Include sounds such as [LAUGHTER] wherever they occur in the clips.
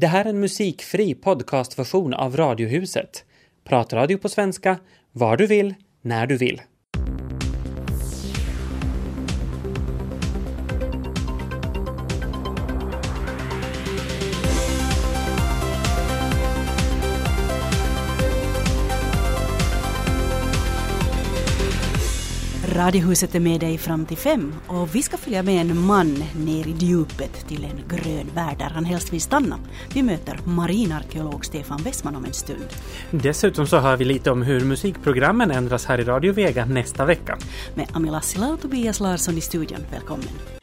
Det här är en musikfri podcastversion av Radiohuset. Pratradio på svenska, var du vill, när du vill. Radiohuset är med dig fram till fem och vi ska följa med en man ner i djupet till en grön värld där han helst vill stanna. Vi möter marinarkeolog Stefan Westman om en stund. Dessutom så hör vi lite om hur musikprogrammen ändras här i Radio Vega nästa vecka. Med Ami Lassila och Tobias Larsson i studion. Välkommen!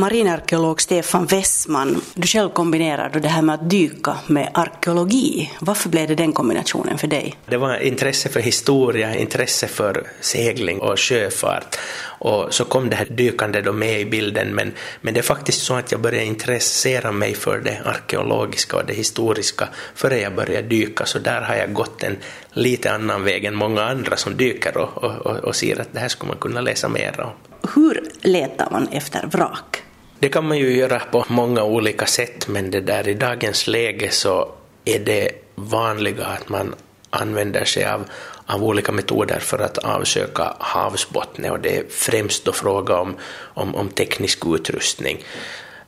Marinarkeolog Stefan Westman, du själv kombinerar det här med att dyka med arkeologi. Varför blev det den kombinationen för dig? Det var intresse för historia, intresse för segling och sjöfart. Och så kom det här dykande då med i bilden, men, men det är faktiskt så att jag började intressera mig för det arkeologiska och det historiska före jag började dyka, så där har jag gått en lite annan väg än många andra som dyker och, och, och, och ser att det här skulle man kunna läsa mer om. Hur letar man efter vrak? Det kan man ju göra på många olika sätt, men det där i dagens läge så är det vanliga att man använder sig av, av olika metoder för att avsöka havsbottnen och det är främst då fråga om, om, om teknisk utrustning.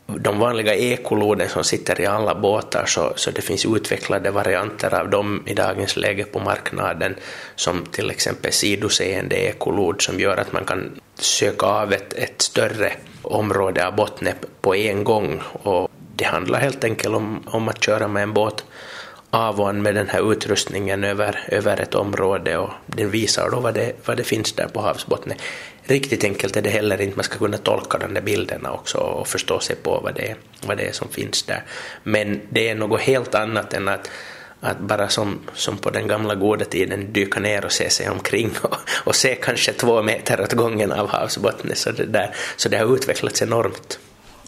De vanliga ekoloden som sitter i alla båtar, så, så det finns utvecklade varianter av dem i dagens läge på marknaden, som till exempel sidoseende ekolod som gör att man kan söka av ett, ett större område av bottnen på en gång. Och det handlar helt enkelt om, om att köra med en båt av och an med den här utrustningen över, över ett område och den visar då vad det, vad det finns där på havsbottnen. Riktigt enkelt är det heller inte, man ska kunna tolka de där bilderna också och förstå sig på vad det, är, vad det är som finns där. Men det är något helt annat än att att bara som, som på den gamla goda tiden dyka ner och se sig omkring [LAUGHS] och, och se kanske två meter åt gången av havsbottnen. Så det, där, så det har utvecklats enormt.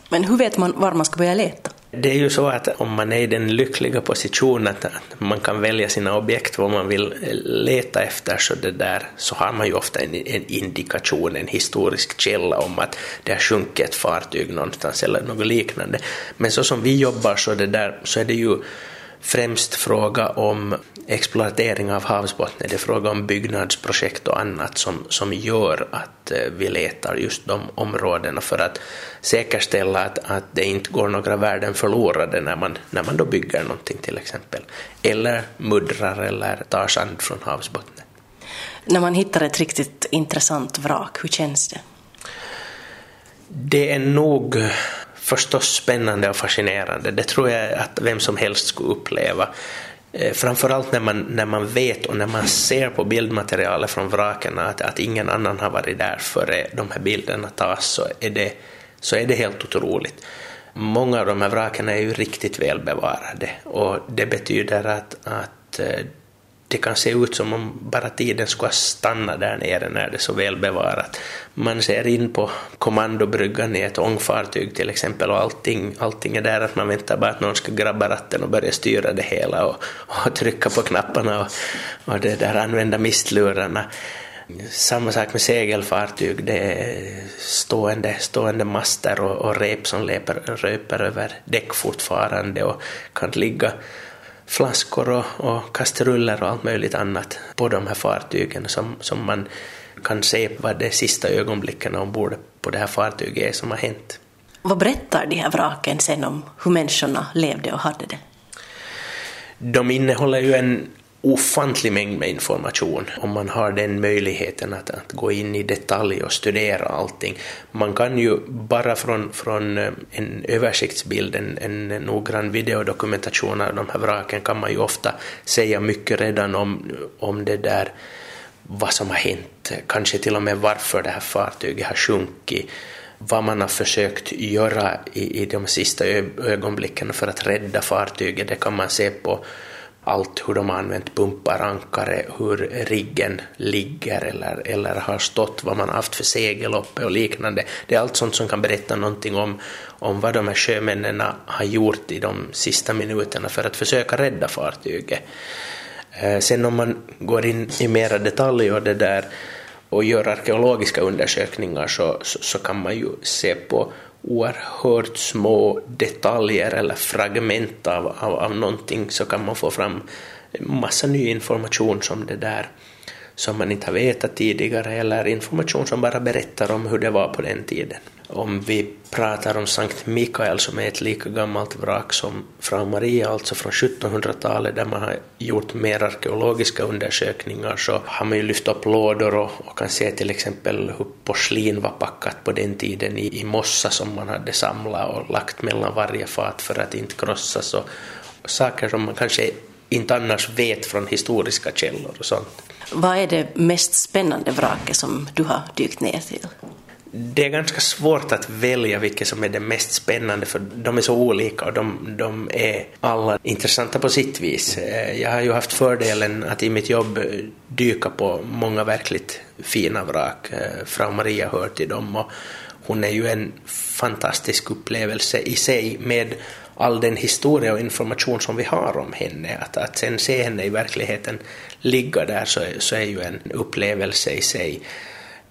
Men hur vet man var man ska börja leta? Det är ju så att om man är i den lyckliga positionen att man kan välja sina objekt vad man vill eh, leta efter så, det där, så har man ju ofta en, en indikation, en historisk källa om att det har sjunkit ett fartyg någonstans eller något liknande. Men så som vi jobbar så, det där, så är det ju främst fråga om exploatering av havsbottnen, det är fråga om byggnadsprojekt och annat som, som gör att eh, vi letar just de områdena för att säkerställa att, att det inte går några värden förlorade när man, när man då bygger någonting till exempel, eller muddrar eller tar sand från havsbottnen. När man hittar ett riktigt intressant vrak, hur känns det? Det är nog förstås spännande och fascinerande. Det tror jag att vem som helst skulle uppleva. Eh, framförallt när man, när man vet och när man ser på bildmaterialet från vraken att, att ingen annan har varit där före de här bilderna tas så är det, så är det helt otroligt. Många av de här vraken är ju riktigt välbevarade och det betyder att, att eh, det kan se ut som om bara tiden skulle stanna där nere när det är så väl bevarat. Man ser in på kommandobryggan i ett ångfartyg till exempel och allting, allting är där att man väntar bara att någon ska grabba ratten och börja styra det hela och, och trycka på knapparna och, och det där använda mistlurarna. Samma sak med segelfartyg, det är stående, stående master och, och rep som löper, röper över däck fortfarande och kan ligga flaskor och, och kastruller och allt möjligt annat på de här fartygen som, som man kan se vad de sista ögonblicken ombord på det här fartyget är som har hänt. Vad berättar de här vraken sen om hur människorna levde och hade det? De innehåller ju en ofantlig mängd med information. Om man har den möjligheten att, att gå in i detalj och studera allting. Man kan ju bara från, från eh, en översiktsbild, en, en noggrann videodokumentation av de här vraken kan man ju ofta säga mycket redan om, om det där vad som har hänt, kanske till och med varför det här fartyget har sjunkit, vad man har försökt göra i, i de sista ögonblicken för att rädda fartyget, det kan man se på allt hur de har använt pumpar, ankare, hur riggen ligger eller, eller har stått, vad man har haft för segel uppe och liknande. Det är allt sånt som kan berätta någonting om, om vad de här sjömännen har gjort i de sista minuterna för att försöka rädda fartyget. Eh, sen om man går in i mera detalj och det där och gör arkeologiska undersökningar så, så, så, kan man ju se på oerhört små detaljer eller fragment av, av, av någonting så kan man få fram massa ny information som det där som man inte har vetat tidigare eller information som bara berättar om hur det var på den tiden. Om vi pratar om Sankt Mikael som är ett lika gammalt vrak som Frau Maria, alltså från 1700-talet där man har gjort mer arkeologiska undersökningar så har man ju lyft upp lådor och, och kan se till exempel hur porslin var packat på den tiden i, i mossa som man hade samlat och lagt mellan varje fat för att inte krossas och, och saker som man kanske inte annars vet från historiska källor och sånt. Vad är det mest spännande vraket som du har dykt ner till? Det är ganska svårt att välja vilket som är det mest spännande för de är så olika och de, de är alla intressanta på sitt vis. Eh, jag har ju haft fördelen att i mitt jobb eh, dyka på många verkligt fina vrak. Eh, Frau Maria hör till dem och hon är ju en fantastisk upplevelse i sig med all den historia och information som vi har om henne. Att, att sen se henne i verkligheten ligga där så, så är ju en upplevelse i sig.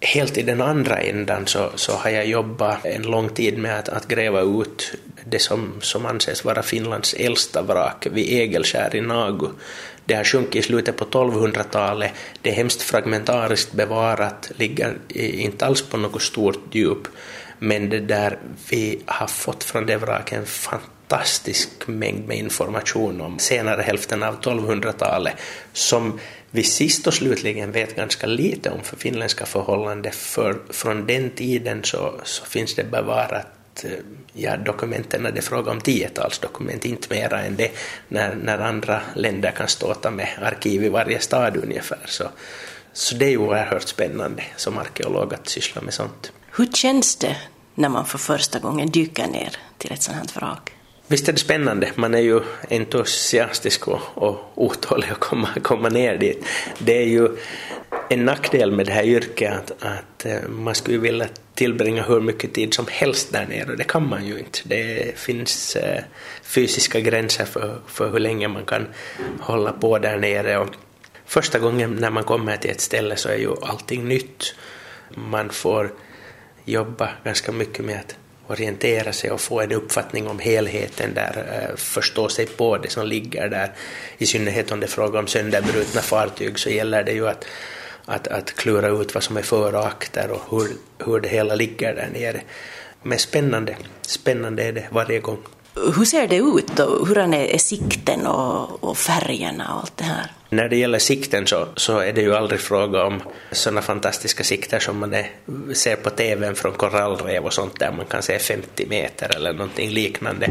Helt i den andra ändan så, så har jag jobbat en lång tid med att, att gräva ut det som, som anses vara Finlands äldsta vrak vid Egelskär i Nagu. Det har sjunkit i slutet på 1200-talet, det är hemskt fragmentariskt bevarat, ligger inte alls på något stort djup, men det där vi har fått från det vraket en fantastisk mängd med information om senare hälften av 1200-talet som vi sist och slutligen vet ganska lite om för finländska förhållanden för från den tiden så, så finns det bevarat eh, ja, dokumenten när det är fråga om tiotals dokument, inte mera än det när, när andra länder kan ståta med arkiv i varje stad ungefär. Så, så det är ju oerhört spännande som arkeolog att syssla med sånt. Hur känns det när man för första gången dyker ner till ett sådant här vrak? Visst är det spännande, man är ju entusiastisk och, och otålig att komma, komma ner dit. Det är ju en nackdel med det här yrket att, att eh, man skulle vilja tillbringa hur mycket tid som helst där nere och det kan man ju inte. Det finns eh, fysiska gränser för, för hur länge man kan hålla på där nere. Och första gången när man kommer till ett ställe så är ju allting nytt. Man får jobba ganska mycket med att orientera sig och få en uppfattning om helheten där, eh, förstå sig på det som ligger där. I synnerhet om det är fråga om sönderbrutna fartyg så gäller det ju att, att, att klura ut vad som är för och akter och hur, hur det hela ligger där nere. Men spännande, spännande är det varje gång. Hur ser det ut och Hur är sikten och, och färgerna och allt det här? När det gäller sikten så, så är det ju aldrig fråga om sådana fantastiska sikter som man är, ser på TVn från korallrev och sånt där man kan se 50 meter eller någonting liknande.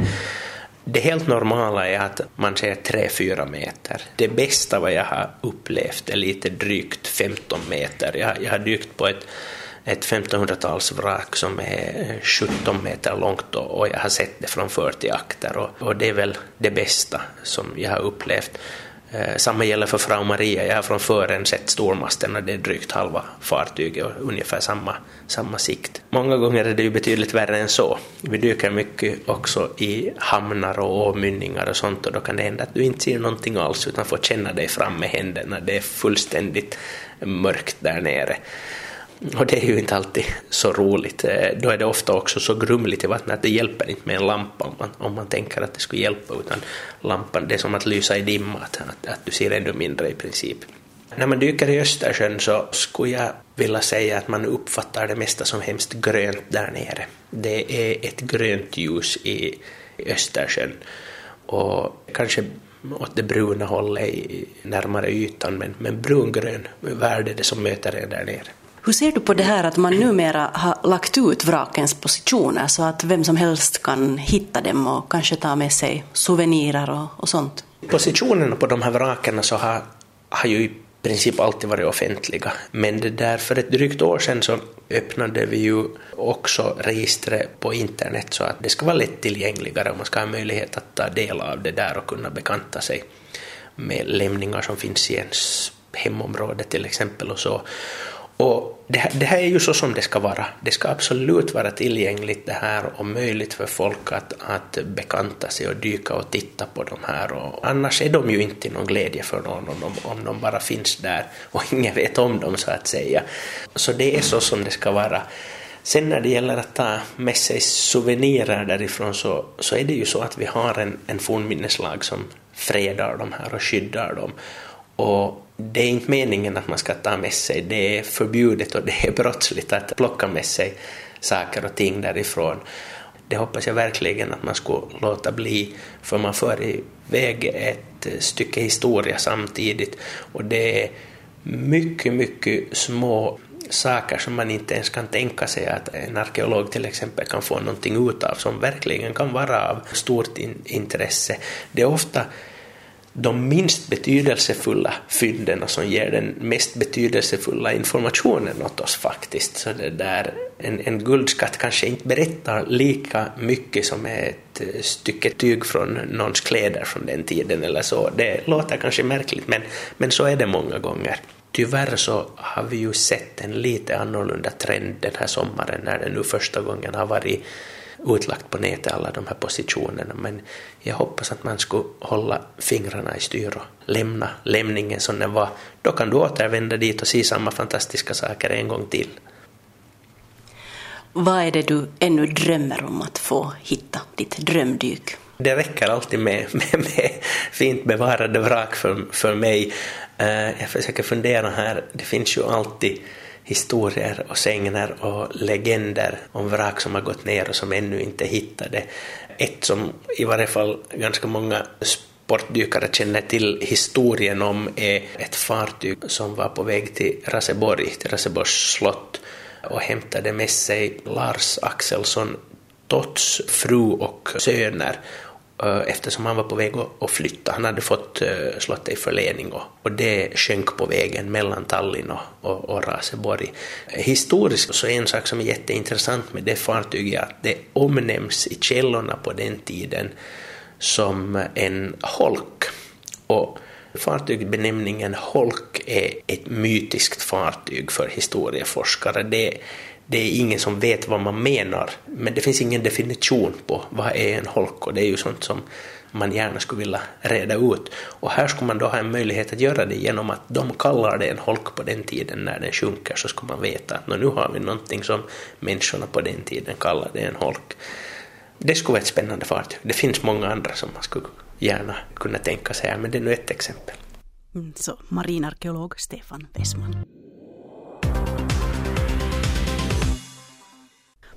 Det helt normala är att man ser 3-4 meter. Det bästa vad jag har upplevt är lite drygt 15 meter. Jag, jag har dykt på ett ett 1500-talsvrak som är eh, 17 meter långt och jag har sett det från 40 akter och, och det är väl det bästa som jag har upplevt. Eh, samma gäller för Frau Maria, jag har från fören sett stormasten och det är drygt halva fartyget och ungefär samma, samma sikt. Många gånger är det ju betydligt värre än så. Vi dyker mycket också i hamnar och åmynningar och sånt och då kan det hända att du inte ser någonting alls utan får känna dig fram med händerna. Det är fullständigt mörkt där nere. [LAUGHS] Och det är ju inte alltid så roligt. Eh, då är det ofta också så grumligt i vattnet att det hjälper inte med en lampa om man, om man tänker att det skulle hjälpa, utan lampan, det är som att lysa i dimma, att, att, att du ser ännu mindre i princip. När man dyker i Östersjön så skulle jag vilja säga att man uppfattar det mesta som hemskt grönt där nere. Det är ett grönt ljus i Östersjön och kanske åt det bruna hållet närmare ytan, men, men brungrön värld är det som möter en där nere. Hur ser du på det här att man numera har lagt ut vrakens positioner så att vem som helst kan hitta dem och kanske ta med sig souvenirer och, och sånt? Positionerna på de här vraken så har, har ju i princip alltid varit offentliga, men det där för ett drygt år sedan så öppnade vi ju också registret på internet så att det ska vara lättillgängligare och man ska ha möjlighet att ta del av det där och kunna bekanta sig med lämningar som finns i ens hemområde till exempel och så. Och det, det, här är ju så som det ska vara. Det ska absolut vara tillgängligt det här och möjligt för folk att, att bekanta sig och dyka och titta på de här. Och annars är de ju inte någon glädje för någon om de, om de bara finns där och [LAUGHS] ingen vet om dem så att säga. Så det är så som det ska vara. Sen när det gäller att ta med sig souvenirer därifrån så, så är det ju så att vi har en, en fornminneslag som fredar de här och skyddar dem. Och det är inte meningen att man ska ta med sig, det är förbjudet och det är [LAUGHS] brottsligt att plocka med sig saker och ting därifrån. Det hoppas jag verkligen att man skulle låta bli, för man för iväg ett stycke historia samtidigt och det är mycket, mycket små saker som man inte ens kan tänka sig att en arkeolog till exempel kan få någonting ut av som verkligen kan vara av stort intresse. Det är ofta de minst betydelsefulla fynden som ger den mest betydelsefulla informationen åt oss faktiskt. Så det där, en, en guldskatt kanske inte berättar lika mycket som ett eh, stycke tyg från någons kläder från den tiden eller så. Det låter kanske märkligt men, men så är det många gånger. Tyvärr så har vi ju sett en lite annorlunda trend den här sommaren när det nu första gången har varit utlagt på nätet alla de här positionerna men jag hoppas att man skulle hålla fingrarna i styr och lämna lämningen som den var. Då kan du återvända dit och se samma fantastiska saker en gång till. Vad är det du ännu drömmer om att få hitta, ditt drömdyk? Det räcker alltid med, med, med fint bevarade vrak för, för mig. Uh, jag försöker fundera här, det finns ju alltid historier och sägner och legender om vrak som har gått ner och som ännu inte hittade. Ett som i varje fall ganska många sportdykare känner till historien om är ett fartyg som var på väg till Raseborg, till Raseborgs slott och hämtade med sig Lars Axelsson Tots fru och söner Eh, eftersom han var på väg att flytta. Han hade fått eh, slottet i förläning och, och det sjönk på vägen mellan Tallinn och, och, och Raseborg. Historiskt så är en sak som är jätteintressant med det fartyget att det omnämns i källorna på den tiden som en holk. Och fartygsbenämningen holk är ett mytiskt fartyg för historieforskare. Det det är ingen som vet vad man menar, men det finns ingen definition på vad är en holk och det är ju sånt som man gärna skulle vilja reda ut. Och här skulle man då ha en möjlighet att göra det genom att de kallar det en holk på den tiden när den sjunker så skulle man veta att nu har vi någonting som människorna på den tiden kallade en holk. Det skulle vara ett spännande fartyg. Det finns många andra som man skulle gärna kunna tänka sig här, men det är nu ett exempel. Mm, så marinarkeolog Stefan Wessman.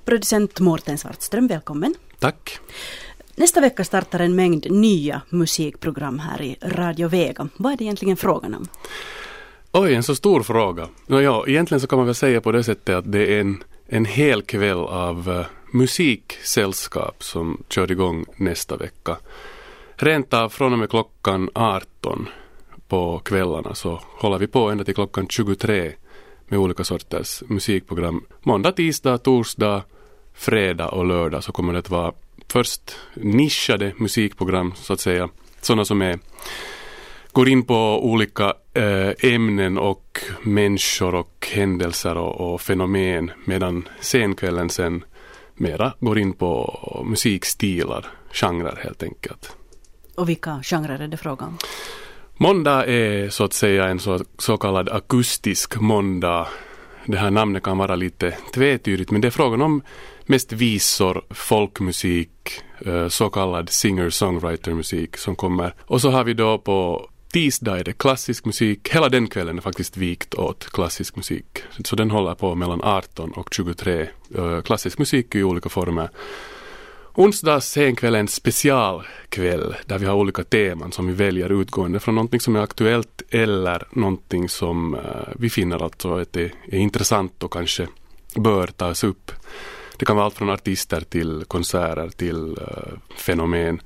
Producent Mårten Svartström, välkommen. Tack. Nästa vecka startar en mängd nya musikprogram här i Radio Vega. Vad är det egentligen frågan om? Oj, en så stor fråga. Nå, ja, egentligen så kan man väl säga på det sättet att det är en, en hel kväll av uh, musiksällskap som kör igång nästa vecka. Rent av från och med klockan 18 på kvällarna så håller vi på ända till klockan 23 med olika sorters musikprogram. Måndag, tisdag, torsdag, fredag och lördag så kommer det att vara först nischade musikprogram så att säga. Sådana som är, går in på olika eh, ämnen och människor och händelser och, och fenomen medan senkvällen sen mera går in på musikstilar, genrer helt enkelt. Och vilka genrer är det frågan? Måndag är så att säga en så, så kallad akustisk måndag. Det här namnet kan vara lite tvetydigt men det är frågan om mest visor, folkmusik, eh, så kallad singer-songwriter-musik som kommer. Och så har vi då på tisdag är det klassisk musik. Hela den kvällen är faktiskt vikt åt klassisk musik. Så den håller på mellan 18 och 23. Eh, klassisk musik i olika former. Onsdag senkväll är en specialkväll där vi har olika teman som vi väljer utgående från någonting som är aktuellt eller någonting som eh, vi finner alltså att det är intressant och kanske bör tas upp. Det kan vara allt från artister till konserter till uh, fenomen.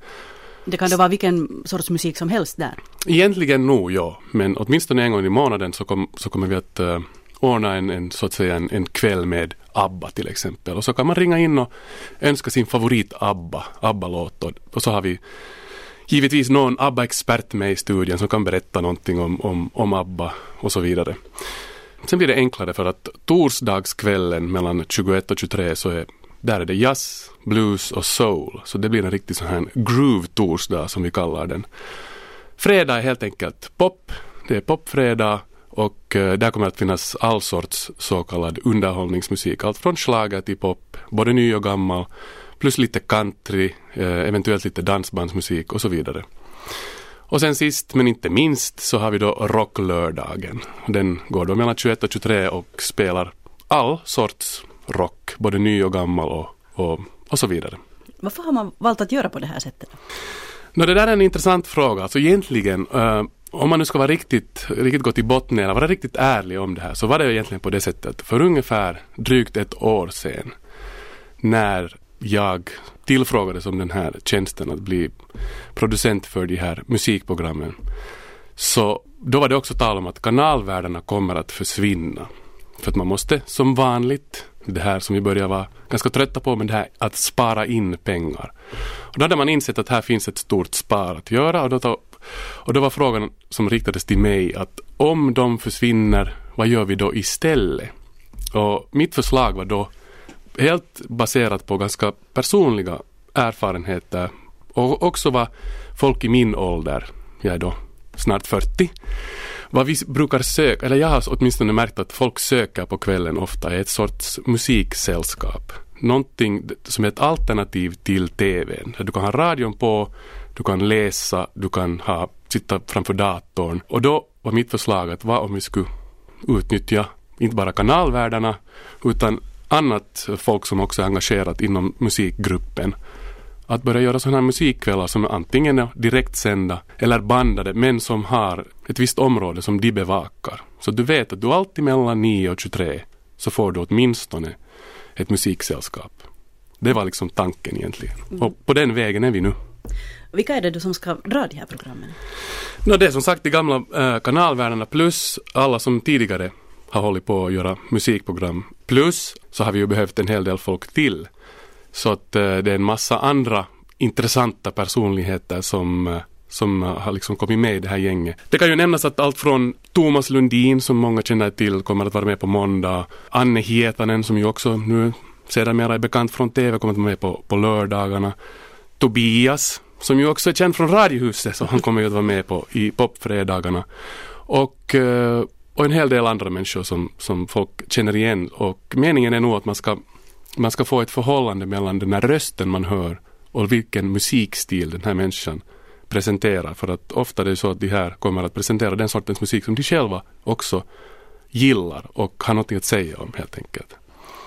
Det kan då vara vilken sorts musik som helst där? Egentligen nog ja, men åtminstone en gång i månaden så, kom, så kommer vi att uh, ordna en, en, så att säga en, en kväll med ABBA till exempel. Och så kan man ringa in och önska sin favorit ABBA, ABBA-låt. Och, och så har vi givetvis någon ABBA-expert med i studien som kan berätta någonting om, om, om ABBA och så vidare. Sen blir det enklare för att torsdagskvällen mellan 21 och 23 så är där är det jazz, blues och soul. Så det blir en riktig sån här groove-torsdag som vi kallar den. Fredag är helt enkelt pop. Det är popfredag och eh, där kommer att finnas all sorts så kallad underhållningsmusik. Allt från schlager till pop, både ny och gammal. Plus lite country, eventuellt lite dansbandsmusik och så vidare. Och sen sist men inte minst så har vi då rocklördagen. Den går då mellan 21 och 23 och spelar all sorts rock, både ny och gammal och, och, och så vidare. Varför har man valt att göra på det här sättet? No, det där är en intressant fråga. Alltså egentligen, uh, om man nu ska vara riktigt, riktigt gå till botten eller vara riktigt ärlig om det här, så var det egentligen på det sättet för ungefär drygt ett år sedan när jag tillfrågades om den här tjänsten att bli producent för de här musikprogrammen. Så då var det också tal om att kanalvärdarna kommer att försvinna. För att man måste som vanligt, det här som vi börjar vara ganska trötta på, men det här att spara in pengar. Och då hade man insett att här finns ett stort spar att göra och då, och då var frågan som riktades till mig att om de försvinner, vad gör vi då istället? Och mitt förslag var då helt baserat på ganska personliga erfarenheter och också vad folk i min ålder, jag är då snart 40, vad vi brukar söka, eller jag har åtminstone märkt att folk söker på kvällen ofta är ett sorts musiksällskap. Någonting som är ett alternativ till TVn. Du kan ha radion på, du kan läsa, du kan ha, sitta framför datorn. Och då var mitt förslag att vad om vi skulle utnyttja inte bara kanalvärdarna utan annat folk som också är engagerat inom musikgruppen att börja göra sådana här musikkvällar som antingen är direktsända eller bandade men som har ett visst område som de bevakar. Så du vet att du alltid mellan 9 och 23 så får du åtminstone ett musiksällskap. Det var liksom tanken egentligen. Mm. Och på den vägen är vi nu. Vilka är det som ska dra de här programmen? No, det är som sagt de gamla äh, kanalvärdarna plus alla som tidigare har hållit på att göra musikprogram. Plus så har vi ju behövt en hel del folk till. Så att eh, det är en massa andra intressanta personligheter som eh, som eh, har liksom kommit med i det här gänget. Det kan ju nämnas att allt från Thomas Lundin som många känner till kommer att vara med på måndag. Anne Hietanen som ju också nu sedermera är bekant från TV kommer att vara med på, på lördagarna. Tobias som ju också är känd från Radiohuset så han kommer ju att vara med på i popfredagarna. Och och en hel del andra människor som, som folk känner igen. Och meningen är nog att man ska, man ska få ett förhållande mellan den här rösten man hör och vilken musikstil den här människan presenterar. För att ofta är det så att de här kommer att presentera den sortens musik som de själva också gillar och har något att säga om helt enkelt.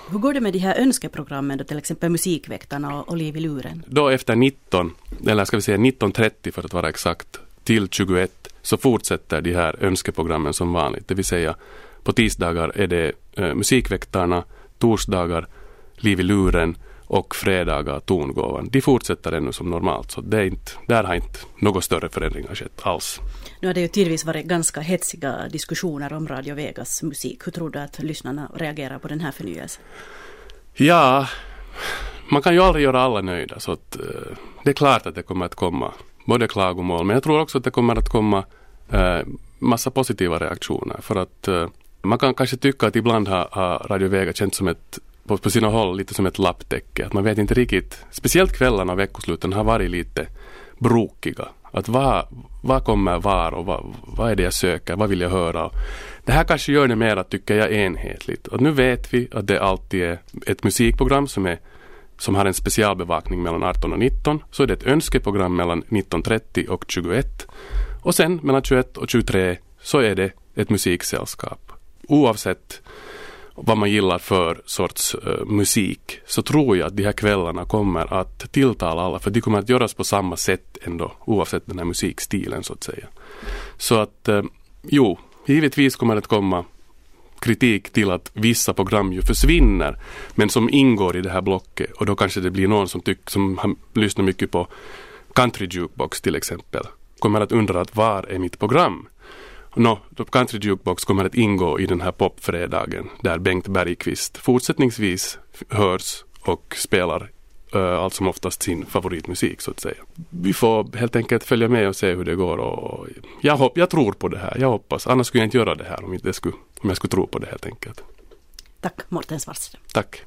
Hur går det med de här önskeprogrammen då till exempel Musikväktarna och Liv i luren? Då efter 19, eller ska vi säga 19.30 för att vara exakt, till 21 så fortsätter de här önskeprogrammen som vanligt. Det vill säga på tisdagar är det eh, Musikväktarna, torsdagar Liv i luren och fredagar Tongåvan. De fortsätter ännu som normalt så det är inte, där har inte några större förändringar skett alls. Nu har det ju tidvis varit ganska hetsiga diskussioner om Radio Vegas musik. Hur tror du att lyssnarna reagerar på den här förnyelsen? Ja, man kan ju aldrig göra alla nöjda så att, uh, det är klart att det kommer att komma både klagomål men jag tror också att det kommer att komma eh, massa positiva reaktioner för att eh, man kan kanske tycka att ibland har, har Radio Vega känts som ett på, på sina håll lite som ett lapptäcke. Att man vet inte riktigt, speciellt kvällarna och veckosluten har varit lite brokiga. Att vad, vad kommer var och vad, vad är det jag söker, vad vill jag höra? Det här kanske gör det mer, tycker jag, enhetligt. Och nu vet vi att det alltid är ett musikprogram som, är, som har en specialbevakning mellan 18 och 19. Så är det ett önskeprogram mellan 19.30 och 21. Och sen mellan 21 och 23 så är det ett musiksällskap. Oavsett vad man gillar för sorts uh, musik så tror jag att de här kvällarna kommer att tilltala alla för de kommer att göras på samma sätt ändå oavsett den här musikstilen så att säga. Så att uh, jo, givetvis kommer det att komma kritik till att vissa program ju försvinner men som ingår i det här blocket och då kanske det blir någon som, tyck, som har lyssnat mycket på country jukebox till exempel kommer att undra att var är mitt program? No, Country Jukebox kommer att ingå i den här popfredagen där Bengt Bergqvist fortsättningsvis hörs och spelar uh, allt som oftast sin favoritmusik så att säga. Vi får helt enkelt följa med och se hur det går och jag, hopp, jag tror på det här, jag hoppas. Annars skulle jag inte göra det här om, inte skulle, om jag skulle tro på det helt enkelt. Tack Morten Svartström. Tack.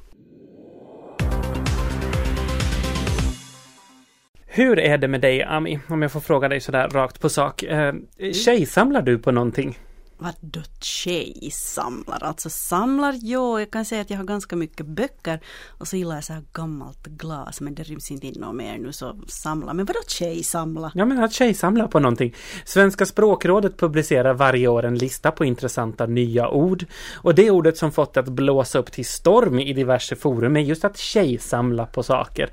Hur är det med dig Ami, om jag får fråga dig sådär rakt på sak. Eh, tjejsamlar du på någonting? Vadå tjejsamlar? Alltså samlar, jo, jag kan säga att jag har ganska mycket böcker och så gillar jag så här gammalt glas men det ryms inte in något mer nu så samla. Men vadå tjejsamla? Ja, men att tjejsamla på någonting. Svenska språkrådet publicerar varje år en lista på intressanta nya ord. Och det ordet som fått att blåsa upp till storm i diverse forum är just att tjejsamla på saker.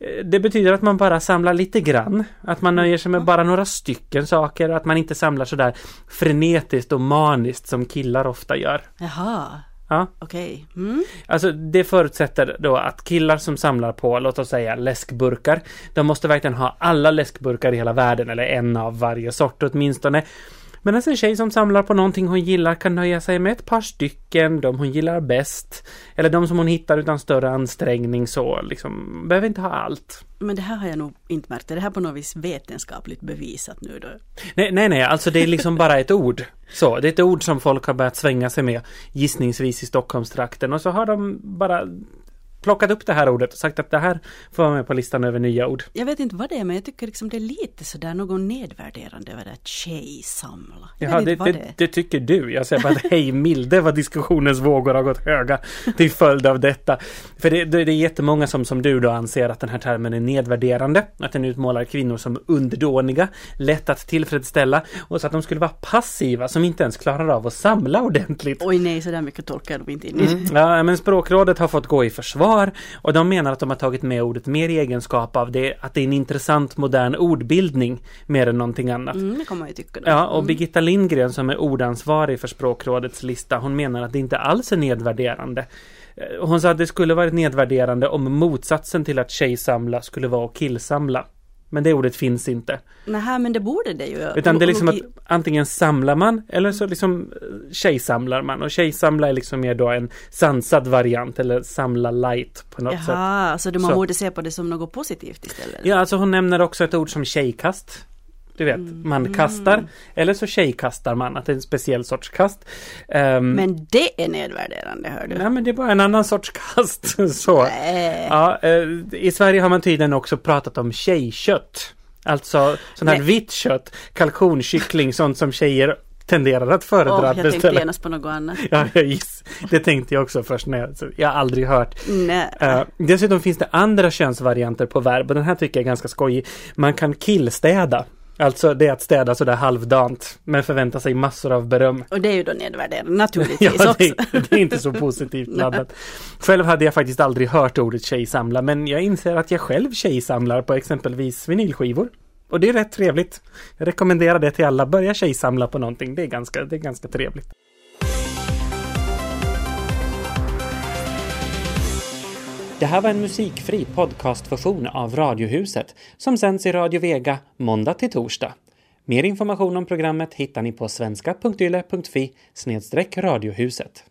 Eh, det betyder att man bara samlar lite grann. Att man nöjer sig med bara några stycken saker. Att man inte samlar sådär frenetiskt och maniskt som killar ofta gör. Jaha, Ja, okej. Mm. alltså det förutsätter då att killar som samlar på, låt oss säga läskburkar, de måste verkligen ha alla läskburkar i hela världen eller en av varje sort åtminstone. Medan en tjej som samlar på någonting hon gillar kan nöja sig med ett par stycken, de hon gillar bäst. Eller de som hon hittar utan större ansträngning så, liksom, behöver inte ha allt. Men det här har jag nog inte märkt. Är det här på något vis vetenskapligt bevisat nu då? Nej, nej, nej, alltså det är liksom bara ett ord. Så, det är ett ord som folk har börjat svänga sig med, gissningsvis i Stockholmstrakten. Och så har de bara plockat upp det här ordet och sagt att det här får vara med på listan över nya ord. Jag vet inte vad det är men jag tycker liksom det är lite sådär någon nedvärderande över det här tjejsamla. Jag Ja, vet det, det, det tycker du. Jag säger bara att hej milde vad diskussionens vågor har gått höga till följd av detta. För det, det, det är jättemånga som, som du då anser att den här termen är nedvärderande. Att den utmålar kvinnor som underdåniga, lätt att tillfredsställa och så att de skulle vara passiva som inte ens klarar av att samla ordentligt. Oj nej, så där mycket tolkar nog inte in i. Mm. Ja, men språkrådet har fått gå i försvar och de menar att de har tagit med ordet mer i egenskap av det, att det är en intressant modern ordbildning mer än någonting annat. Mm, det man ju tycka. Då. Ja, och Birgitta Lindgren som är ordansvarig för språkrådets lista, hon menar att det inte alls är nedvärderande. Eh, Hon sa att det skulle varit nedvärderande om motsatsen till att tjejsamla skulle vara att killsamla. Men det ordet finns inte. Nej, men det borde det ju. Utan det är liksom att antingen samlar man eller så liksom eh, tjejsamlar man. Och tjejsamla är liksom mer då en sansad variant eller samla light på något sätt. Jaha, så man Så. borde se på det som något positivt istället? Ja, alltså hon nämner också ett ord som tjejkast. Du vet, Mm. man kastar. Eller så tjejkastar man, att det är en speciell sorts kast. Ehm, Men det är nedvärderande, hör du. Nej men det är bara en annan sorts kast. [LAUGHS] Så. Nej. Ja, eh, I Sverige har man tydligen också pratat om tjejkött. Alltså sån här Nej. vitt kött, kalkonkyckling, sånt som tjejer tenderar att föredra att jag tänkte genast på något annat. [LAUGHS] Ja, jag giss. Det tänkte jag också först när jag, jag har aldrig hört. Nej. Eh, dessutom finns det andra könsvarianter på verb och den här tycker jag är ganska skojig. Man kan killstäda. Alltså det är att städa sådär halvdant men förvänta sig massor av beröm. Och det är ju då nedvärderande, [LAUGHS] Ja, naturligtvis det, också. det är inte så positivt laddat. [LAUGHS] Själv hade jag faktiskt aldrig hört ordet tjejsamla men jag inser att jag själv tjejsamlar på exempelvis vinylskivor. Och det är rätt trevligt. Jag rekommenderar det till alla. Börja tjejsamla på någonting. Det är ganska, det är ganska trevligt. Det här var en musikfri podcastversion av Radiohuset som sänds i Radio Vega måndag till torsdag. Mer information om programmet hittar ni på svenska.yle.fi radiohuset.